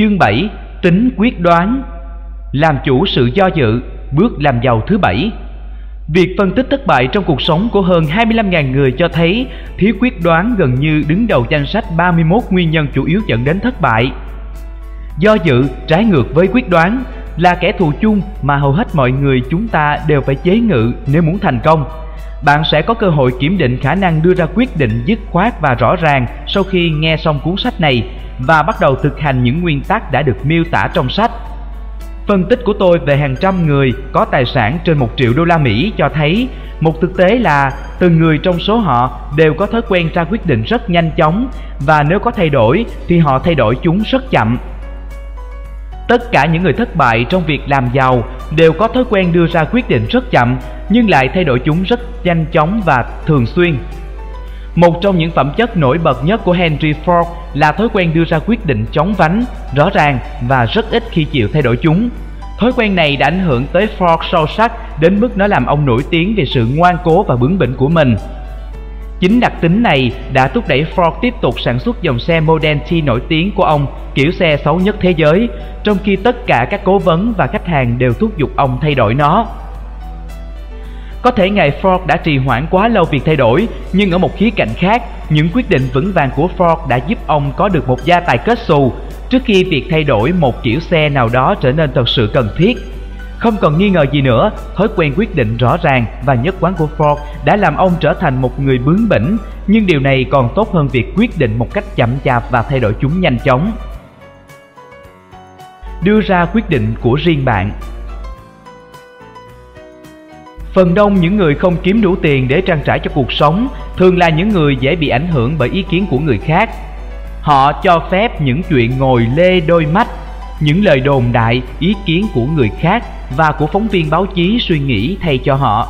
Chương 7 Tính quyết đoán Làm chủ sự do dự, Bước làm giàu thứ bảy Việc phân tích thất bại trong cuộc sống của hơn 25.000 người cho thấy thiếu quyết đoán gần như đứng đầu danh sách 31 nguyên nhân chủ yếu dẫn đến thất bại. Do dự, trái ngược với quyết đoán là kẻ thù chung mà hầu hết mọi người chúng ta đều phải chế ngự nếu muốn thành công. Bạn sẽ có cơ hội kiểm định khả năng đưa ra quyết định dứt khoát và rõ ràng sau khi nghe xong cuốn sách này và bắt đầu thực hành những nguyên tắc đã được miêu tả trong sách. Phân tích của tôi về hàng trăm người có tài sản trên một triệu đô la Mỹ cho thấy, một thực tế là từng người trong số họ đều có thói quen ra quyết định rất nhanh chóng và nếu có thay đổi thì họ thay đổi chúng rất chậm. Tất cả những người thất bại trong việc làm giàu đều có thói quen đưa ra quyết định rất chậm nhưng lại thay đổi chúng rất nhanh chóng và thường xuyên. Một trong những phẩm chất nổi bật nhất của Henry Ford là thói quen đưa ra quyết định chóng vánh, rõ ràng và rất ít khi chịu thay đổi chúng. Thói quen này đã ảnh hưởng tới Ford sâu sắc đến mức nó làm ông nổi tiếng về sự ngoan cố và bướng bỉnh của mình. Chính đặc tính này đã thúc đẩy Ford tiếp tục sản xuất dòng xe Model T nổi tiếng của ông, kiểu xe xấu nhất thế giới, trong khi tất cả các cố vấn và khách hàng đều thúc giục ông thay đổi nó. Có thể ngài Ford đã trì hoãn quá lâu việc thay đổi, nhưng ở một khía cạnh khác, những quyết định vững vàng của Ford đã giúp ông có được một gia tài kết xù trước khi việc thay đổi một kiểu xe nào đó trở nên thật sự cần thiết. Không còn nghi ngờ gì nữa, thói quen quyết định rõ ràng và nhất quán của Ford đã làm ông trở thành một người bướng bỉnh, nhưng điều này còn tốt hơn việc quyết định một cách chậm chạp và thay đổi chúng nhanh chóng. Đưa ra quyết định của riêng bạn Phần đông những người không kiếm đủ tiền để trang trải cho cuộc sống thường là những người dễ bị ảnh hưởng bởi ý kiến của người khác. Họ cho phép những chuyện ngồi lê đôi mắt, những lời đồn đại, ý kiến của người khác và của phóng viên báo chí suy nghĩ thay cho họ.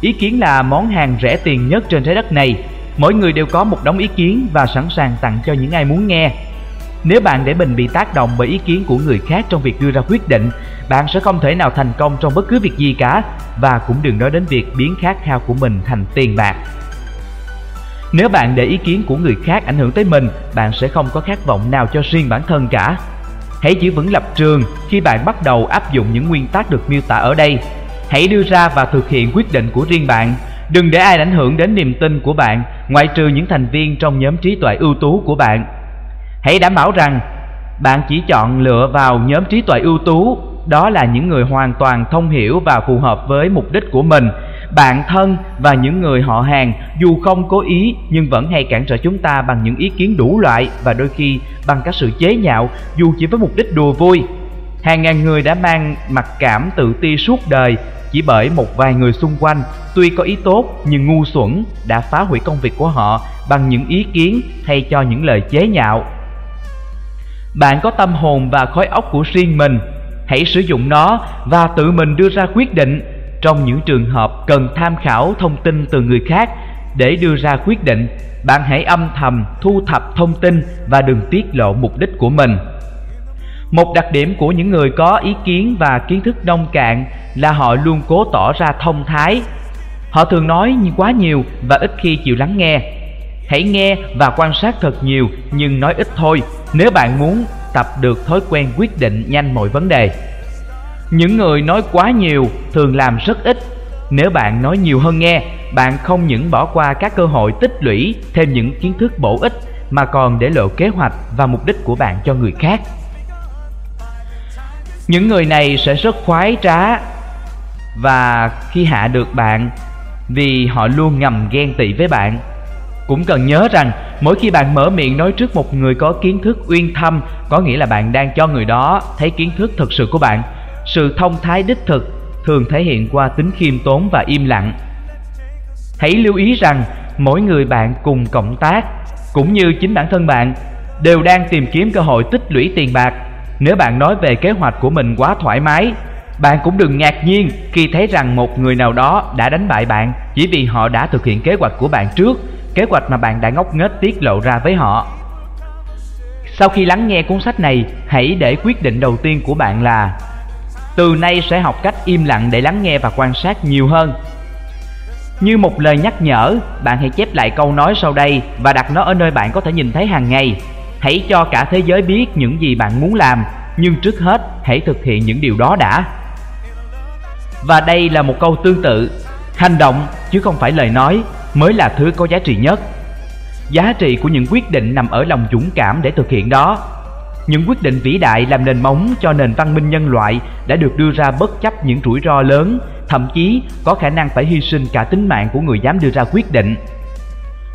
Ý kiến là món hàng rẻ tiền nhất trên trái đất này. Mỗi người đều có một đống ý kiến và sẵn sàng tặng cho những ai muốn nghe. Nếu bạn để mình bị tác động bởi ý kiến của người khác trong việc đưa ra quyết định, bạn sẽ không thể nào thành công trong bất cứ việc gì cả và cũng đừng nói đến việc biến khát khao của mình thành tiền bạc. Nếu bạn để ý kiến của người khác ảnh hưởng tới mình, bạn sẽ không có khát vọng nào cho riêng bản thân cả. Hãy giữ vững lập trường khi bạn bắt đầu áp dụng những nguyên tắc được miêu tả ở đây. Hãy đưa ra và thực hiện quyết định của riêng bạn. Đừng để ai ảnh hưởng đến niềm tin của bạn, ngoại trừ những thành viên trong nhóm trí tuệ ưu tú của bạn. Hãy đảm bảo rằng bạn chỉ chọn lựa vào nhóm trí tuệ ưu tú, đó là những người hoàn toàn thông hiểu và phù hợp với mục đích của mình. Bạn thân và những người họ hàng dù không cố ý nhưng vẫn hay cản trở chúng ta bằng những ý kiến đủ loại và đôi khi bằng các sự chế nhạo dù chỉ với mục đích đùa vui. Hàng ngàn người đã mang mặc cảm tự ti suốt đời chỉ bởi một vài người xung quanh tuy có ý tốt nhưng ngu xuẩn đã phá hủy công việc của họ bằng những ý kiến hay cho những lời chế nhạo bạn có tâm hồn và khối óc của riêng mình. Hãy sử dụng nó và tự mình đưa ra quyết định trong những trường hợp cần tham khảo thông tin từ người khác để đưa ra quyết định. Bạn hãy âm thầm thu thập thông tin và đừng tiết lộ mục đích của mình. Một đặc điểm của những người có ý kiến và kiến thức nông cạn là họ luôn cố tỏ ra thông thái. Họ thường nói quá nhiều và ít khi chịu lắng nghe. Hãy nghe và quan sát thật nhiều nhưng nói ít thôi nếu bạn muốn tập được thói quen quyết định nhanh mọi vấn đề. Những người nói quá nhiều thường làm rất ít. Nếu bạn nói nhiều hơn nghe, bạn không những bỏ qua các cơ hội tích lũy thêm những kiến thức bổ ích mà còn để lộ kế hoạch và mục đích của bạn cho người khác. Những người này sẽ rất khoái trá và khi hạ được bạn vì họ luôn ngầm ghen tị với bạn cũng cần nhớ rằng mỗi khi bạn mở miệng nói trước một người có kiến thức uyên thâm có nghĩa là bạn đang cho người đó thấy kiến thức thực sự của bạn. Sự thông thái đích thực thường thể hiện qua tính khiêm tốn và im lặng. Hãy lưu ý rằng mỗi người bạn cùng cộng tác cũng như chính bản thân bạn đều đang tìm kiếm cơ hội tích lũy tiền bạc. Nếu bạn nói về kế hoạch của mình quá thoải mái, bạn cũng đừng ngạc nhiên khi thấy rằng một người nào đó đã đánh bại bạn chỉ vì họ đã thực hiện kế hoạch của bạn trước kế hoạch mà bạn đã ngốc nghếch tiết lộ ra với họ. Sau khi lắng nghe cuốn sách này, hãy để quyết định đầu tiên của bạn là từ nay sẽ học cách im lặng để lắng nghe và quan sát nhiều hơn. Như một lời nhắc nhở, bạn hãy chép lại câu nói sau đây và đặt nó ở nơi bạn có thể nhìn thấy hàng ngày. Hãy cho cả thế giới biết những gì bạn muốn làm, nhưng trước hết hãy thực hiện những điều đó đã. Và đây là một câu tương tự, hành động chứ không phải lời nói mới là thứ có giá trị nhất. Giá trị của những quyết định nằm ở lòng dũng cảm để thực hiện đó. Những quyết định vĩ đại làm nền móng cho nền văn minh nhân loại đã được đưa ra bất chấp những rủi ro lớn, thậm chí có khả năng phải hy sinh cả tính mạng của người dám đưa ra quyết định.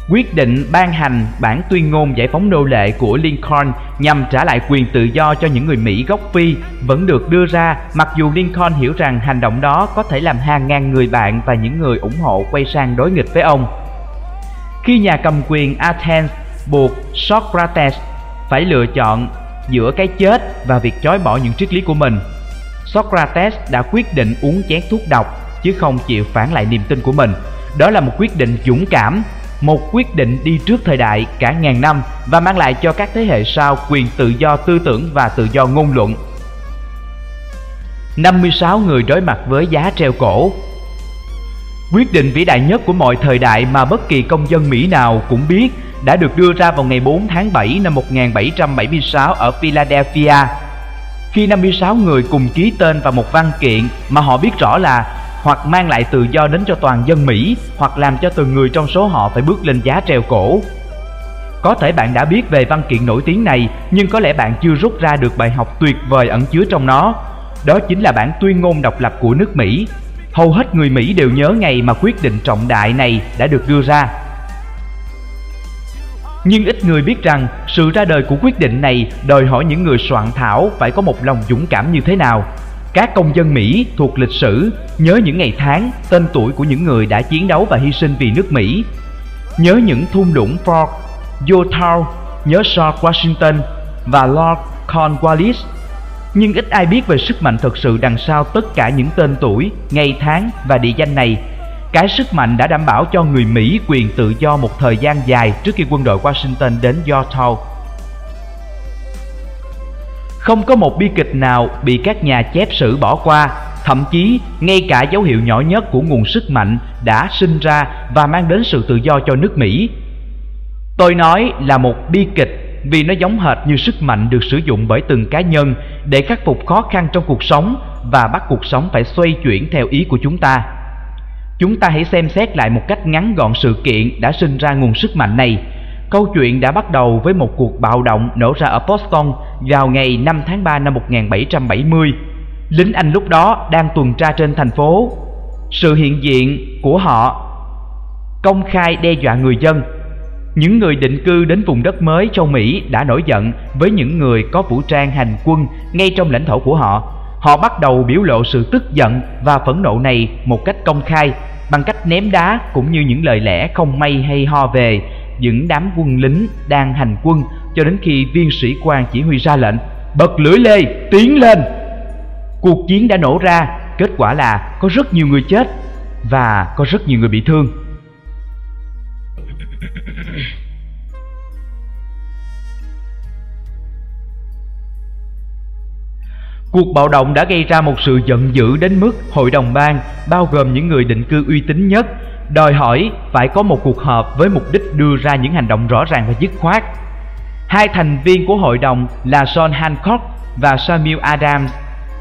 Quyết định ban hành bản tuyên ngôn giải phóng nô lệ của Lincoln nhằm trả lại quyền tự do cho những người Mỹ gốc Phi vẫn được đưa ra mặc dù Lincoln hiểu rằng hành động đó có thể làm hàng ngàn người bạn và những người ủng hộ quay sang đối nghịch với ông. Khi nhà cầm quyền Athens buộc Socrates phải lựa chọn giữa cái chết và việc chối bỏ những triết lý của mình, Socrates đã quyết định uống chén thuốc độc chứ không chịu phản lại niềm tin của mình. Đó là một quyết định dũng cảm một quyết định đi trước thời đại cả ngàn năm và mang lại cho các thế hệ sau quyền tự do tư tưởng và tự do ngôn luận. 56 người đối mặt với giá treo cổ Quyết định vĩ đại nhất của mọi thời đại mà bất kỳ công dân Mỹ nào cũng biết đã được đưa ra vào ngày 4 tháng 7 năm 1776 ở Philadelphia. Khi 56 người cùng ký tên vào một văn kiện mà họ biết rõ là hoặc mang lại tự do đến cho toàn dân Mỹ, hoặc làm cho từng người trong số họ phải bước lên giá treo cổ. Có thể bạn đã biết về văn kiện nổi tiếng này, nhưng có lẽ bạn chưa rút ra được bài học tuyệt vời ẩn chứa trong nó. Đó chính là bản tuyên ngôn độc lập của nước Mỹ. Hầu hết người Mỹ đều nhớ ngày mà quyết định trọng đại này đã được đưa ra. Nhưng ít người biết rằng, sự ra đời của quyết định này đòi hỏi những người soạn thảo phải có một lòng dũng cảm như thế nào các công dân Mỹ thuộc lịch sử nhớ những ngày tháng, tên tuổi của những người đã chiến đấu và hy sinh vì nước Mỹ. Nhớ những thung lũng Fort, Yorktown, nhớ George Washington và Lord Cornwallis. Nhưng ít ai biết về sức mạnh thực sự đằng sau tất cả những tên tuổi, ngày tháng và địa danh này. Cái sức mạnh đã đảm bảo cho người Mỹ quyền tự do một thời gian dài trước khi quân đội Washington đến Yorktown không có một bi kịch nào bị các nhà chép sử bỏ qua, thậm chí ngay cả dấu hiệu nhỏ nhất của nguồn sức mạnh đã sinh ra và mang đến sự tự do cho nước Mỹ. Tôi nói là một bi kịch vì nó giống hệt như sức mạnh được sử dụng bởi từng cá nhân để khắc phục khó khăn trong cuộc sống và bắt cuộc sống phải xoay chuyển theo ý của chúng ta. Chúng ta hãy xem xét lại một cách ngắn gọn sự kiện đã sinh ra nguồn sức mạnh này Câu chuyện đã bắt đầu với một cuộc bạo động nổ ra ở Boston vào ngày 5 tháng 3 năm 1770. Lính Anh lúc đó đang tuần tra trên thành phố. Sự hiện diện của họ công khai đe dọa người dân. Những người định cư đến vùng đất mới châu Mỹ đã nổi giận với những người có vũ trang, hành quân ngay trong lãnh thổ của họ. Họ bắt đầu biểu lộ sự tức giận và phẫn nộ này một cách công khai, bằng cách ném đá cũng như những lời lẽ không may hay ho về những đám quân lính đang hành quân cho đến khi viên sĩ quan chỉ huy ra lệnh bật lưỡi lê tiến lên. Cuộc chiến đã nổ ra kết quả là có rất nhiều người chết và có rất nhiều người bị thương. Cuộc bạo động đã gây ra một sự giận dữ đến mức hội đồng bang, bao gồm những người định cư uy tín nhất, đòi hỏi phải có một cuộc họp với mục đích đưa ra những hành động rõ ràng và dứt khoát. Hai thành viên của hội đồng là John Hancock và Samuel Adams.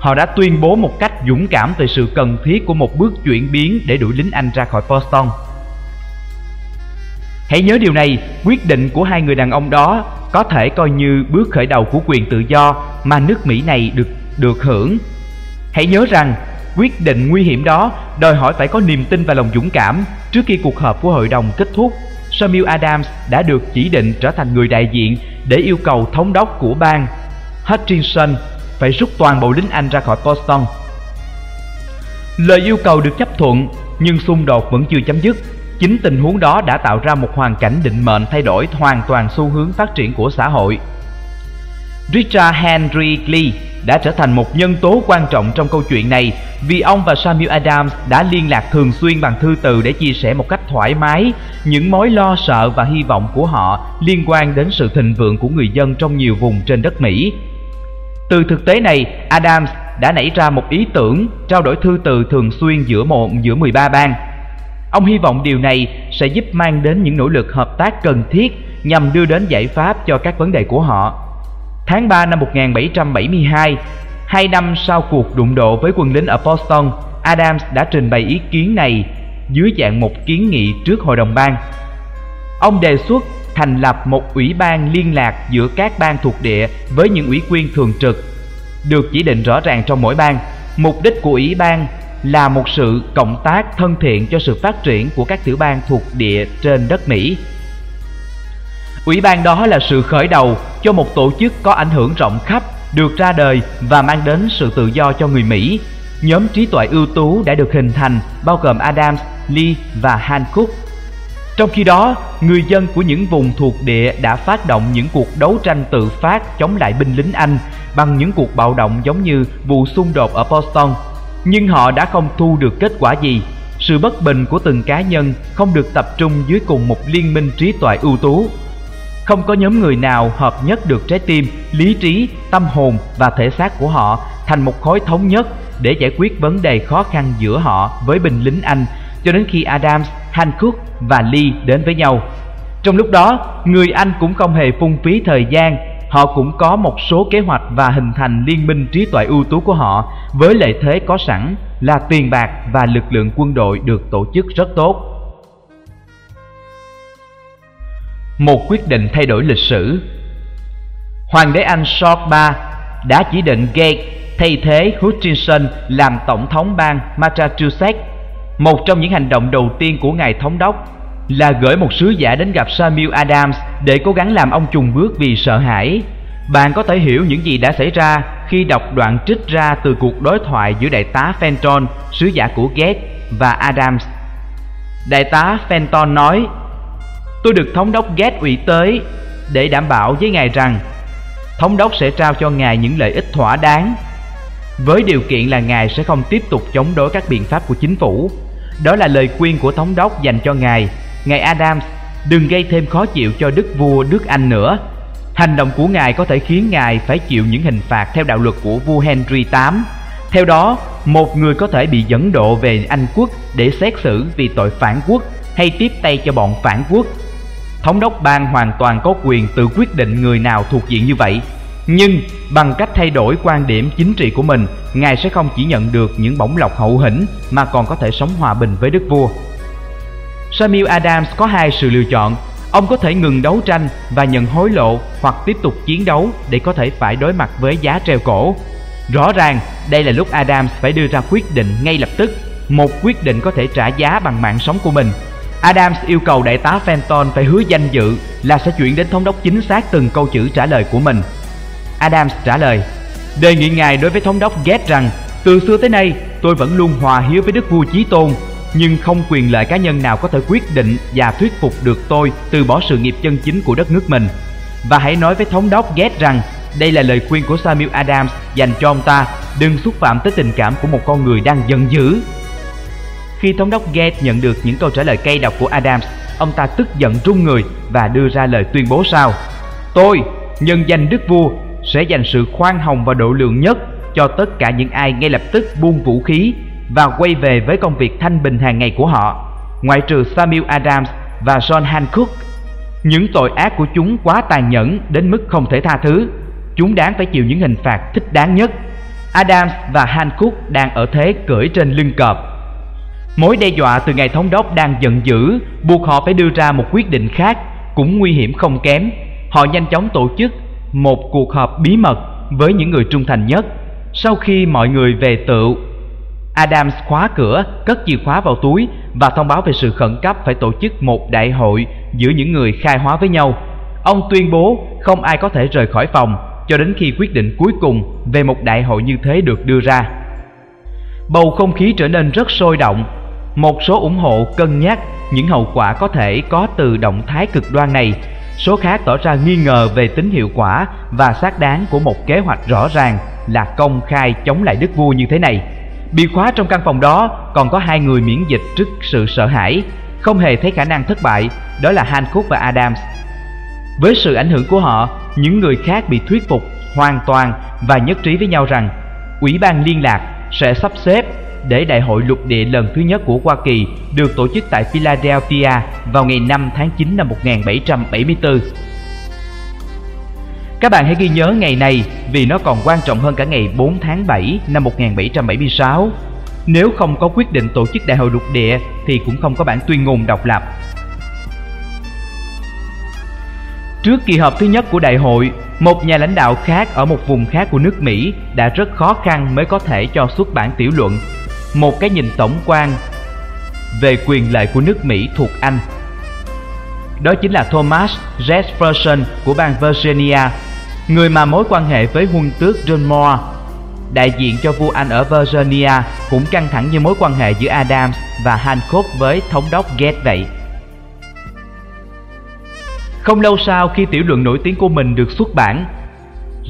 Họ đã tuyên bố một cách dũng cảm về sự cần thiết của một bước chuyển biến để đuổi lính Anh ra khỏi Boston. Hãy nhớ điều này, quyết định của hai người đàn ông đó có thể coi như bước khởi đầu của quyền tự do mà nước Mỹ này được được hưởng. Hãy nhớ rằng Quyết định nguy hiểm đó đòi hỏi phải có niềm tin và lòng dũng cảm. Trước khi cuộc họp của hội đồng kết thúc, Samuel Adams đã được chỉ định trở thành người đại diện để yêu cầu thống đốc của bang Hutchinson phải rút toàn bộ lính Anh ra khỏi Boston. Lời yêu cầu được chấp thuận nhưng xung đột vẫn chưa chấm dứt. Chính tình huống đó đã tạo ra một hoàn cảnh định mệnh thay đổi hoàn toàn xu hướng phát triển của xã hội. Richard Henry Lee đã trở thành một nhân tố quan trọng trong câu chuyện này vì ông và Samuel Adams đã liên lạc thường xuyên bằng thư từ để chia sẻ một cách thoải mái những mối lo sợ và hy vọng của họ liên quan đến sự thịnh vượng của người dân trong nhiều vùng trên đất Mỹ. Từ thực tế này, Adams đã nảy ra một ý tưởng trao đổi thư từ thường xuyên giữa một giữa 13 bang. Ông hy vọng điều này sẽ giúp mang đến những nỗ lực hợp tác cần thiết nhằm đưa đến giải pháp cho các vấn đề của họ. Tháng 3 năm 1772, hai năm sau cuộc đụng độ với quân lính ở Boston, Adams đã trình bày ý kiến này dưới dạng một kiến nghị trước Hội đồng bang. Ông đề xuất thành lập một ủy ban liên lạc giữa các bang thuộc địa với những ủy quyền thường trực, được chỉ định rõ ràng trong mỗi bang. Mục đích của ủy ban là một sự cộng tác thân thiện cho sự phát triển của các tiểu bang thuộc địa trên đất Mỹ. Ủy ban đó là sự khởi đầu cho một tổ chức có ảnh hưởng rộng khắp được ra đời và mang đến sự tự do cho người Mỹ. Nhóm trí tuệ ưu tú đã được hình thành bao gồm Adams, Lee và Hancock. Trong khi đó, người dân của những vùng thuộc địa đã phát động những cuộc đấu tranh tự phát chống lại binh lính Anh bằng những cuộc bạo động giống như vụ xung đột ở Boston nhưng họ đã không thu được kết quả gì. Sự bất bình của từng cá nhân không được tập trung dưới cùng một liên minh trí tuệ ưu tú. Không có nhóm người nào hợp nhất được trái tim, lý trí, tâm hồn và thể xác của họ thành một khối thống nhất để giải quyết vấn đề khó khăn giữa họ với binh lính Anh cho đến khi Adams, Hancock và Lee đến với nhau. Trong lúc đó, người Anh cũng không hề phung phí thời gian họ cũng có một số kế hoạch và hình thành liên minh trí tuệ ưu tú của họ với lợi thế có sẵn là tiền bạc và lực lượng quân đội được tổ chức rất tốt. Một quyết định thay đổi lịch sử Hoàng đế Anh George III đã chỉ định Gates thay thế Hutchinson làm tổng thống bang Massachusetts. Một trong những hành động đầu tiên của ngài thống đốc là gửi một sứ giả đến gặp Samuel Adams để cố gắng làm ông trùng bước vì sợ hãi. Bạn có thể hiểu những gì đã xảy ra khi đọc đoạn trích ra từ cuộc đối thoại giữa đại tá Fenton, sứ giả của Gates và Adams. Đại tá Fenton nói, Tôi được thống đốc Gates ủy tới để đảm bảo với ngài rằng thống đốc sẽ trao cho ngài những lợi ích thỏa đáng với điều kiện là ngài sẽ không tiếp tục chống đối các biện pháp của chính phủ. Đó là lời khuyên của thống đốc dành cho ngài Ngài Adams đừng gây thêm khó chịu cho đức vua nước Anh nữa. Hành động của ngài có thể khiến ngài phải chịu những hình phạt theo đạo luật của vua Henry VIII. Theo đó, một người có thể bị dẫn độ về Anh quốc để xét xử vì tội phản quốc hay tiếp tay cho bọn phản quốc. Thống đốc bang hoàn toàn có quyền tự quyết định người nào thuộc diện như vậy. Nhưng bằng cách thay đổi quan điểm chính trị của mình, ngài sẽ không chỉ nhận được những bổng lộc hậu hĩnh mà còn có thể sống hòa bình với đức vua. Samuel Adams có hai sự lựa chọn. Ông có thể ngừng đấu tranh và nhận hối lộ hoặc tiếp tục chiến đấu để có thể phải đối mặt với giá treo cổ. Rõ ràng, đây là lúc Adams phải đưa ra quyết định ngay lập tức, một quyết định có thể trả giá bằng mạng sống của mình. Adams yêu cầu đại tá Fenton phải hứa danh dự là sẽ chuyển đến thống đốc chính xác từng câu chữ trả lời của mình. Adams trả lời, đề nghị ngài đối với thống đốc ghét rằng từ xưa tới nay tôi vẫn luôn hòa hiếu với đức vua chí tôn nhưng không quyền lợi cá nhân nào có thể quyết định và thuyết phục được tôi từ bỏ sự nghiệp chân chính của đất nước mình. Và hãy nói với thống đốc ghét rằng đây là lời khuyên của Samuel Adams dành cho ông ta, đừng xúc phạm tới tình cảm của một con người đang giận dữ. Khi thống đốc Gates nhận được những câu trả lời cay độc của Adams, ông ta tức giận run người và đưa ra lời tuyên bố sau: Tôi, nhân danh đức vua, sẽ dành sự khoan hồng và độ lượng nhất cho tất cả những ai ngay lập tức buông vũ khí và quay về với công việc thanh bình hàng ngày của họ, ngoại trừ Samuel Adams và John Hancock. Những tội ác của chúng quá tàn nhẫn đến mức không thể tha thứ. Chúng đáng phải chịu những hình phạt thích đáng nhất. Adams và Hancock đang ở thế cưỡi trên lưng cọp. Mối đe dọa từ ngài thống đốc đang giận dữ buộc họ phải đưa ra một quyết định khác cũng nguy hiểm không kém. Họ nhanh chóng tổ chức một cuộc họp bí mật với những người trung thành nhất. Sau khi mọi người về tựu Adams khóa cửa, cất chìa khóa vào túi và thông báo về sự khẩn cấp phải tổ chức một đại hội giữa những người khai hóa với nhau. Ông tuyên bố không ai có thể rời khỏi phòng cho đến khi quyết định cuối cùng về một đại hội như thế được đưa ra. Bầu không khí trở nên rất sôi động. Một số ủng hộ cân nhắc những hậu quả có thể có từ động thái cực đoan này. Số khác tỏ ra nghi ngờ về tính hiệu quả và xác đáng của một kế hoạch rõ ràng là công khai chống lại đức vua như thế này. Bị khóa trong căn phòng đó còn có hai người miễn dịch trước sự sợ hãi, không hề thấy khả năng thất bại, đó là Hancock và Adams. Với sự ảnh hưởng của họ, những người khác bị thuyết phục hoàn toàn và nhất trí với nhau rằng Ủy ban liên lạc sẽ sắp xếp để Đại hội lục địa lần thứ nhất của Hoa Kỳ được tổ chức tại Philadelphia vào ngày 5 tháng 9 năm 1774. Các bạn hãy ghi nhớ ngày này vì nó còn quan trọng hơn cả ngày 4 tháng 7 năm 1776. Nếu không có quyết định tổ chức đại hội lục địa thì cũng không có bản tuyên ngôn độc lập. Trước kỳ họp thứ nhất của đại hội, một nhà lãnh đạo khác ở một vùng khác của nước Mỹ đã rất khó khăn mới có thể cho xuất bản tiểu luận, một cái nhìn tổng quan về quyền lợi của nước Mỹ thuộc Anh. Đó chính là Thomas Jefferson của bang Virginia, người mà mối quan hệ với huân tước John Moore, đại diện cho vua Anh ở Virginia cũng căng thẳng như mối quan hệ giữa Adams và Hancock với thống đốc Gates vậy. Không lâu sau khi tiểu luận nổi tiếng của mình được xuất bản,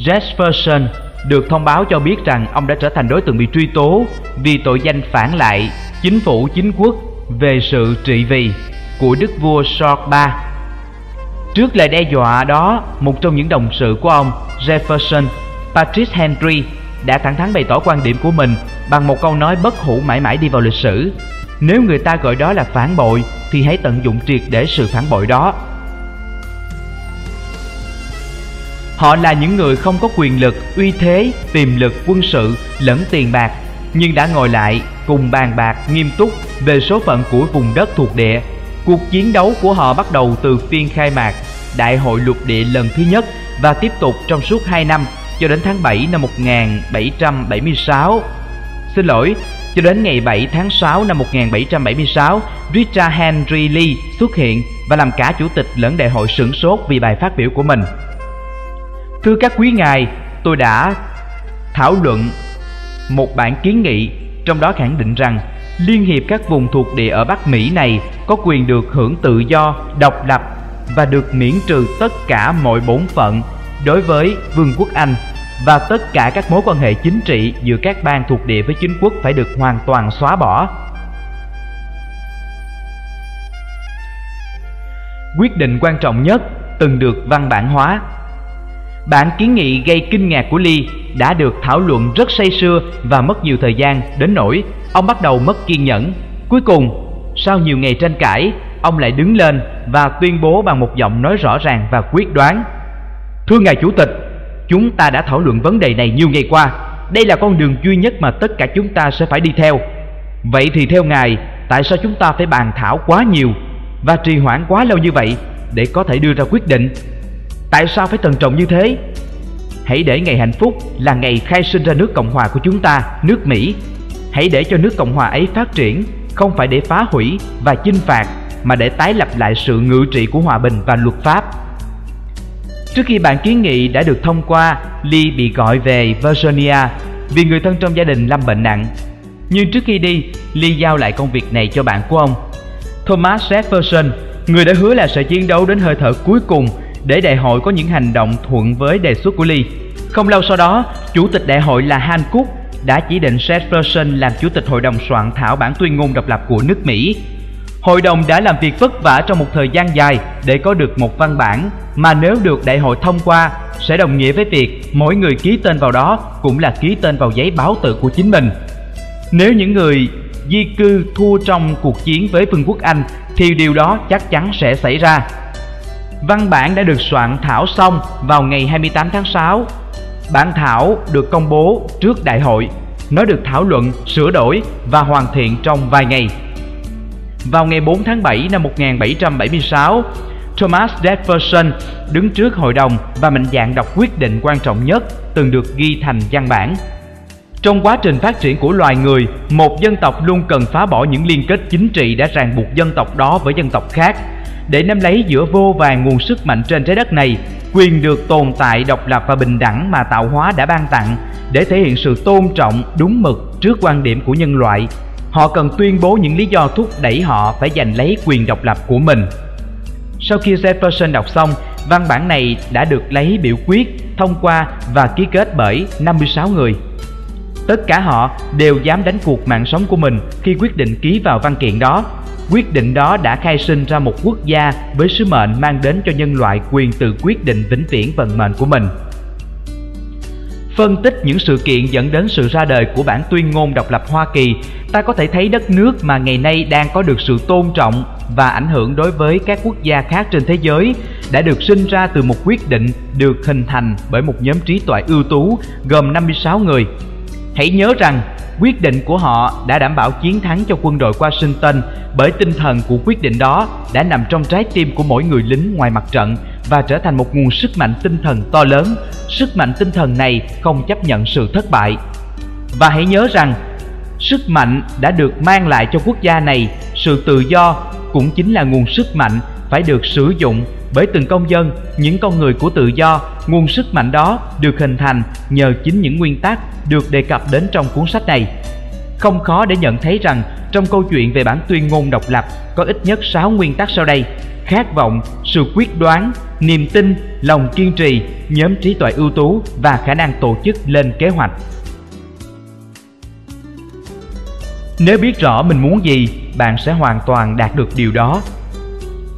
Jefferson được thông báo cho biết rằng ông đã trở thành đối tượng bị truy tố vì tội danh phản lại chính phủ chính quốc về sự trị vì của đức vua George III. Trước lời đe dọa đó, một trong những đồng sự của ông, Jefferson, Patrick Henry, đã thẳng thắn bày tỏ quan điểm của mình bằng một câu nói bất hủ mãi mãi đi vào lịch sử. Nếu người ta gọi đó là phản bội, thì hãy tận dụng triệt để sự phản bội đó Họ là những người không có quyền lực, uy thế, tiềm lực quân sự lẫn tiền bạc nhưng đã ngồi lại cùng bàn bạc nghiêm túc về số phận của vùng đất thuộc địa. Cuộc chiến đấu của họ bắt đầu từ phiên khai mạc Đại hội lục địa lần thứ nhất và tiếp tục trong suốt 2 năm cho đến tháng 7 năm 1776. Xin lỗi, cho đến ngày 7 tháng 6 năm 1776, Richard Henry Lee xuất hiện và làm cả chủ tịch lẫn đại hội sửng sốt vì bài phát biểu của mình. Thưa các quý ngài, tôi đã thảo luận một bản kiến nghị trong đó khẳng định rằng Liên hiệp các vùng thuộc địa ở Bắc Mỹ này có quyền được hưởng tự do, độc lập và được miễn trừ tất cả mọi bổn phận đối với Vương quốc Anh và tất cả các mối quan hệ chính trị giữa các bang thuộc địa với chính quốc phải được hoàn toàn xóa bỏ. Quyết định quan trọng nhất từng được văn bản hóa Bản kiến nghị gây kinh ngạc của Lee đã được thảo luận rất say sưa và mất nhiều thời gian đến nỗi ông bắt đầu mất kiên nhẫn. Cuối cùng, sau nhiều ngày tranh cãi, ông lại đứng lên và tuyên bố bằng một giọng nói rõ ràng và quyết đoán. Thưa ngài chủ tịch, chúng ta đã thảo luận vấn đề này nhiều ngày qua. Đây là con đường duy nhất mà tất cả chúng ta sẽ phải đi theo. Vậy thì theo ngài, tại sao chúng ta phải bàn thảo quá nhiều và trì hoãn quá lâu như vậy để có thể đưa ra quyết định? Tại sao phải thận trọng như thế? Hãy để ngày hạnh phúc là ngày khai sinh ra nước Cộng hòa của chúng ta, nước Mỹ. Hãy để cho nước Cộng hòa ấy phát triển, không phải để phá hủy và chinh phạt, mà để tái lập lại sự ngự trị của hòa bình và luật pháp. Trước khi bản kiến nghị đã được thông qua, Lee bị gọi về Virginia vì người thân trong gia đình lâm bệnh nặng. Nhưng trước khi đi, Lee giao lại công việc này cho bạn của ông. Thomas Jefferson, người đã hứa là sẽ chiến đấu đến hơi thở cuối cùng để đại hội có những hành động thuận với đề xuất của Lee. Không lâu sau đó, chủ tịch đại hội là Hancock đã chỉ định Jefferson làm chủ tịch hội đồng soạn thảo bản tuyên ngôn độc lập của nước Mỹ. Hội đồng đã làm việc vất vả trong một thời gian dài để có được một văn bản mà nếu được đại hội thông qua sẽ đồng nghĩa với việc mỗi người ký tên vào đó cũng là ký tên vào giấy báo tự của chính mình. Nếu những người di cư thua trong cuộc chiến với Vương quốc Anh thì điều đó chắc chắn sẽ xảy ra. Văn bản đã được soạn thảo xong vào ngày 28 tháng 6. Bản thảo được công bố trước đại hội. Nó được thảo luận, sửa đổi và hoàn thiện trong vài ngày. Vào ngày 4 tháng 7 năm 1776, Thomas Jefferson đứng trước hội đồng và mạnh dạn đọc quyết định quan trọng nhất từng được ghi thành văn bản. Trong quá trình phát triển của loài người, một dân tộc luôn cần phá bỏ những liên kết chính trị đã ràng buộc dân tộc đó với dân tộc khác để nắm lấy giữa vô vàng nguồn sức mạnh trên trái đất này, quyền được tồn tại độc lập và bình đẳng mà tạo hóa đã ban tặng để thể hiện sự tôn trọng đúng mực trước quan điểm của nhân loại. Họ cần tuyên bố những lý do thúc đẩy họ phải giành lấy quyền độc lập của mình. Sau khi Jefferson đọc xong, văn bản này đã được lấy biểu quyết, thông qua và ký kết bởi 56 người. Tất cả họ đều dám đánh cuộc mạng sống của mình khi quyết định ký vào văn kiện đó Quyết định đó đã khai sinh ra một quốc gia với sứ mệnh mang đến cho nhân loại quyền tự quyết định vĩnh viễn vận mệnh của mình. phân tích những sự kiện dẫn đến sự ra đời của bản tuyên ngôn độc lập Hoa Kỳ, ta có thể thấy đất nước mà ngày nay đang có được sự tôn trọng và ảnh hưởng đối với các quốc gia khác trên thế giới đã được sinh ra từ một quyết định được hình thành bởi một nhóm trí tuệ ưu tú gồm 56 người. Hãy nhớ rằng quyết định của họ đã đảm bảo chiến thắng cho quân đội Washington bởi tinh thần của quyết định đó đã nằm trong trái tim của mỗi người lính ngoài mặt trận và trở thành một nguồn sức mạnh tinh thần to lớn. Sức mạnh tinh thần này không chấp nhận sự thất bại. Và hãy nhớ rằng, sức mạnh đã được mang lại cho quốc gia này sự tự do cũng chính là nguồn sức mạnh phải được sử dụng bởi từng công dân, những con người của tự do, nguồn sức mạnh đó được hình thành nhờ chính những nguyên tắc được đề cập đến trong cuốn sách này. Không khó để nhận thấy rằng trong câu chuyện về bản tuyên ngôn độc lập có ít nhất 6 nguyên tắc sau đây: khát vọng, sự quyết đoán, niềm tin, lòng kiên trì, nhóm trí tuệ ưu tú và khả năng tổ chức lên kế hoạch. Nếu biết rõ mình muốn gì, bạn sẽ hoàn toàn đạt được điều đó.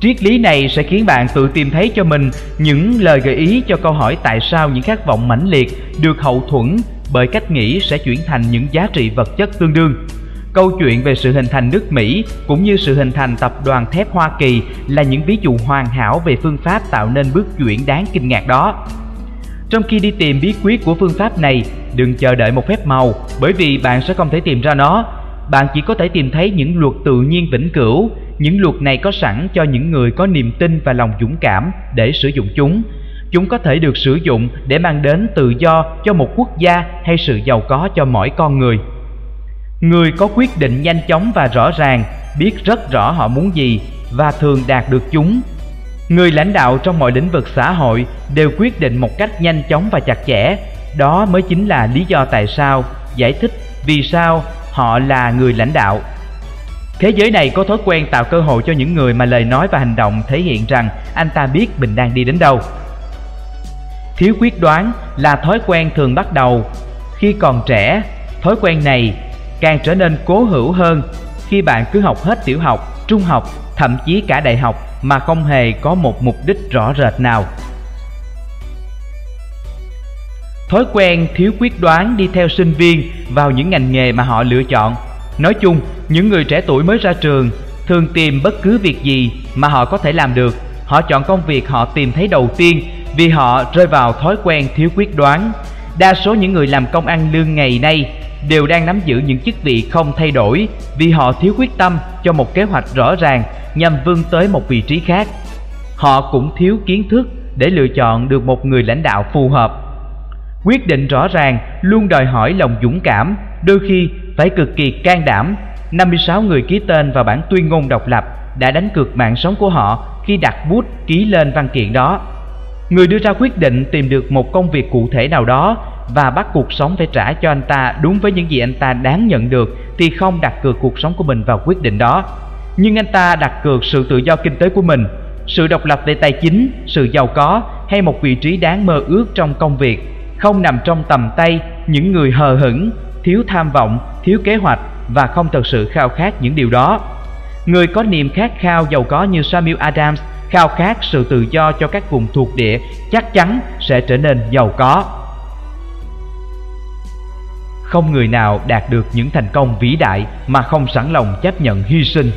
Triết lý này sẽ khiến bạn tự tìm thấy cho mình những lời gợi ý cho câu hỏi tại sao những khát vọng mãnh liệt được hậu thuẫn bởi cách nghĩ sẽ chuyển thành những giá trị vật chất tương đương. Câu chuyện về sự hình thành nước Mỹ cũng như sự hình thành tập đoàn thép Hoa Kỳ là những ví dụ hoàn hảo về phương pháp tạo nên bước chuyển đáng kinh ngạc đó. Trong khi đi tìm bí quyết của phương pháp này, đừng chờ đợi một phép màu bởi vì bạn sẽ không thể tìm ra nó. Bạn chỉ có thể tìm thấy những luật tự nhiên vĩnh cửu. Những luật này có sẵn cho những người có niềm tin và lòng dũng cảm để sử dụng chúng. Chúng có thể được sử dụng để mang đến tự do cho một quốc gia hay sự giàu có cho mỗi con người. Người có quyết định nhanh chóng và rõ ràng, biết rất rõ họ muốn gì và thường đạt được chúng. Người lãnh đạo trong mọi lĩnh vực xã hội đều quyết định một cách nhanh chóng và chặt chẽ. Đó mới chính là lý do tại sao giải thích vì sao họ là người lãnh đạo. Thế giới này có thói quen tạo cơ hội cho những người mà lời nói và hành động thể hiện rằng anh ta biết mình đang đi đến đâu. Thiếu quyết đoán là thói quen thường bắt đầu khi còn trẻ. Thói quen này càng trở nên cố hữu hơn khi bạn cứ học hết tiểu học, trung học, thậm chí cả đại học mà không hề có một mục đích rõ rệt nào. Thói quen thiếu quyết đoán đi theo sinh viên vào những ngành nghề mà họ lựa chọn. Nói chung, những người trẻ tuổi mới ra trường thường tìm bất cứ việc gì mà họ có thể làm được. Họ chọn công việc họ tìm thấy đầu tiên vì họ rơi vào thói quen thiếu quyết đoán. Đa số những người làm công ăn lương ngày nay đều đang nắm giữ những chức vị không thay đổi vì họ thiếu quyết tâm cho một kế hoạch rõ ràng nhằm vươn tới một vị trí khác. Họ cũng thiếu kiến thức để lựa chọn được một người lãnh đạo phù hợp. Quyết định rõ ràng luôn đòi hỏi lòng dũng cảm, đôi khi phải cực kỳ can đảm. 56 người ký tên vào bản tuyên ngôn độc lập đã đánh cược mạng sống của họ khi đặt bút ký lên văn kiện đó. Người đưa ra quyết định tìm được một công việc cụ thể nào đó và bắt cuộc sống phải trả cho anh ta đúng với những gì anh ta đáng nhận được thì không đặt cược cuộc sống của mình vào quyết định đó. Nhưng anh ta đặt cược sự tự do kinh tế của mình, sự độc lập về tài chính, sự giàu có hay một vị trí đáng mơ ước trong công việc không nằm trong tầm tay những người hờ hững, thiếu tham vọng, thiếu kế hoạch và không thật sự khao khát những điều đó. Người có niềm khát khao giàu có như Samuel Adams khao khát sự tự do cho các vùng thuộc địa chắc chắn sẽ trở nên giàu có. Không người nào đạt được những thành công vĩ đại mà không sẵn lòng chấp nhận hy sinh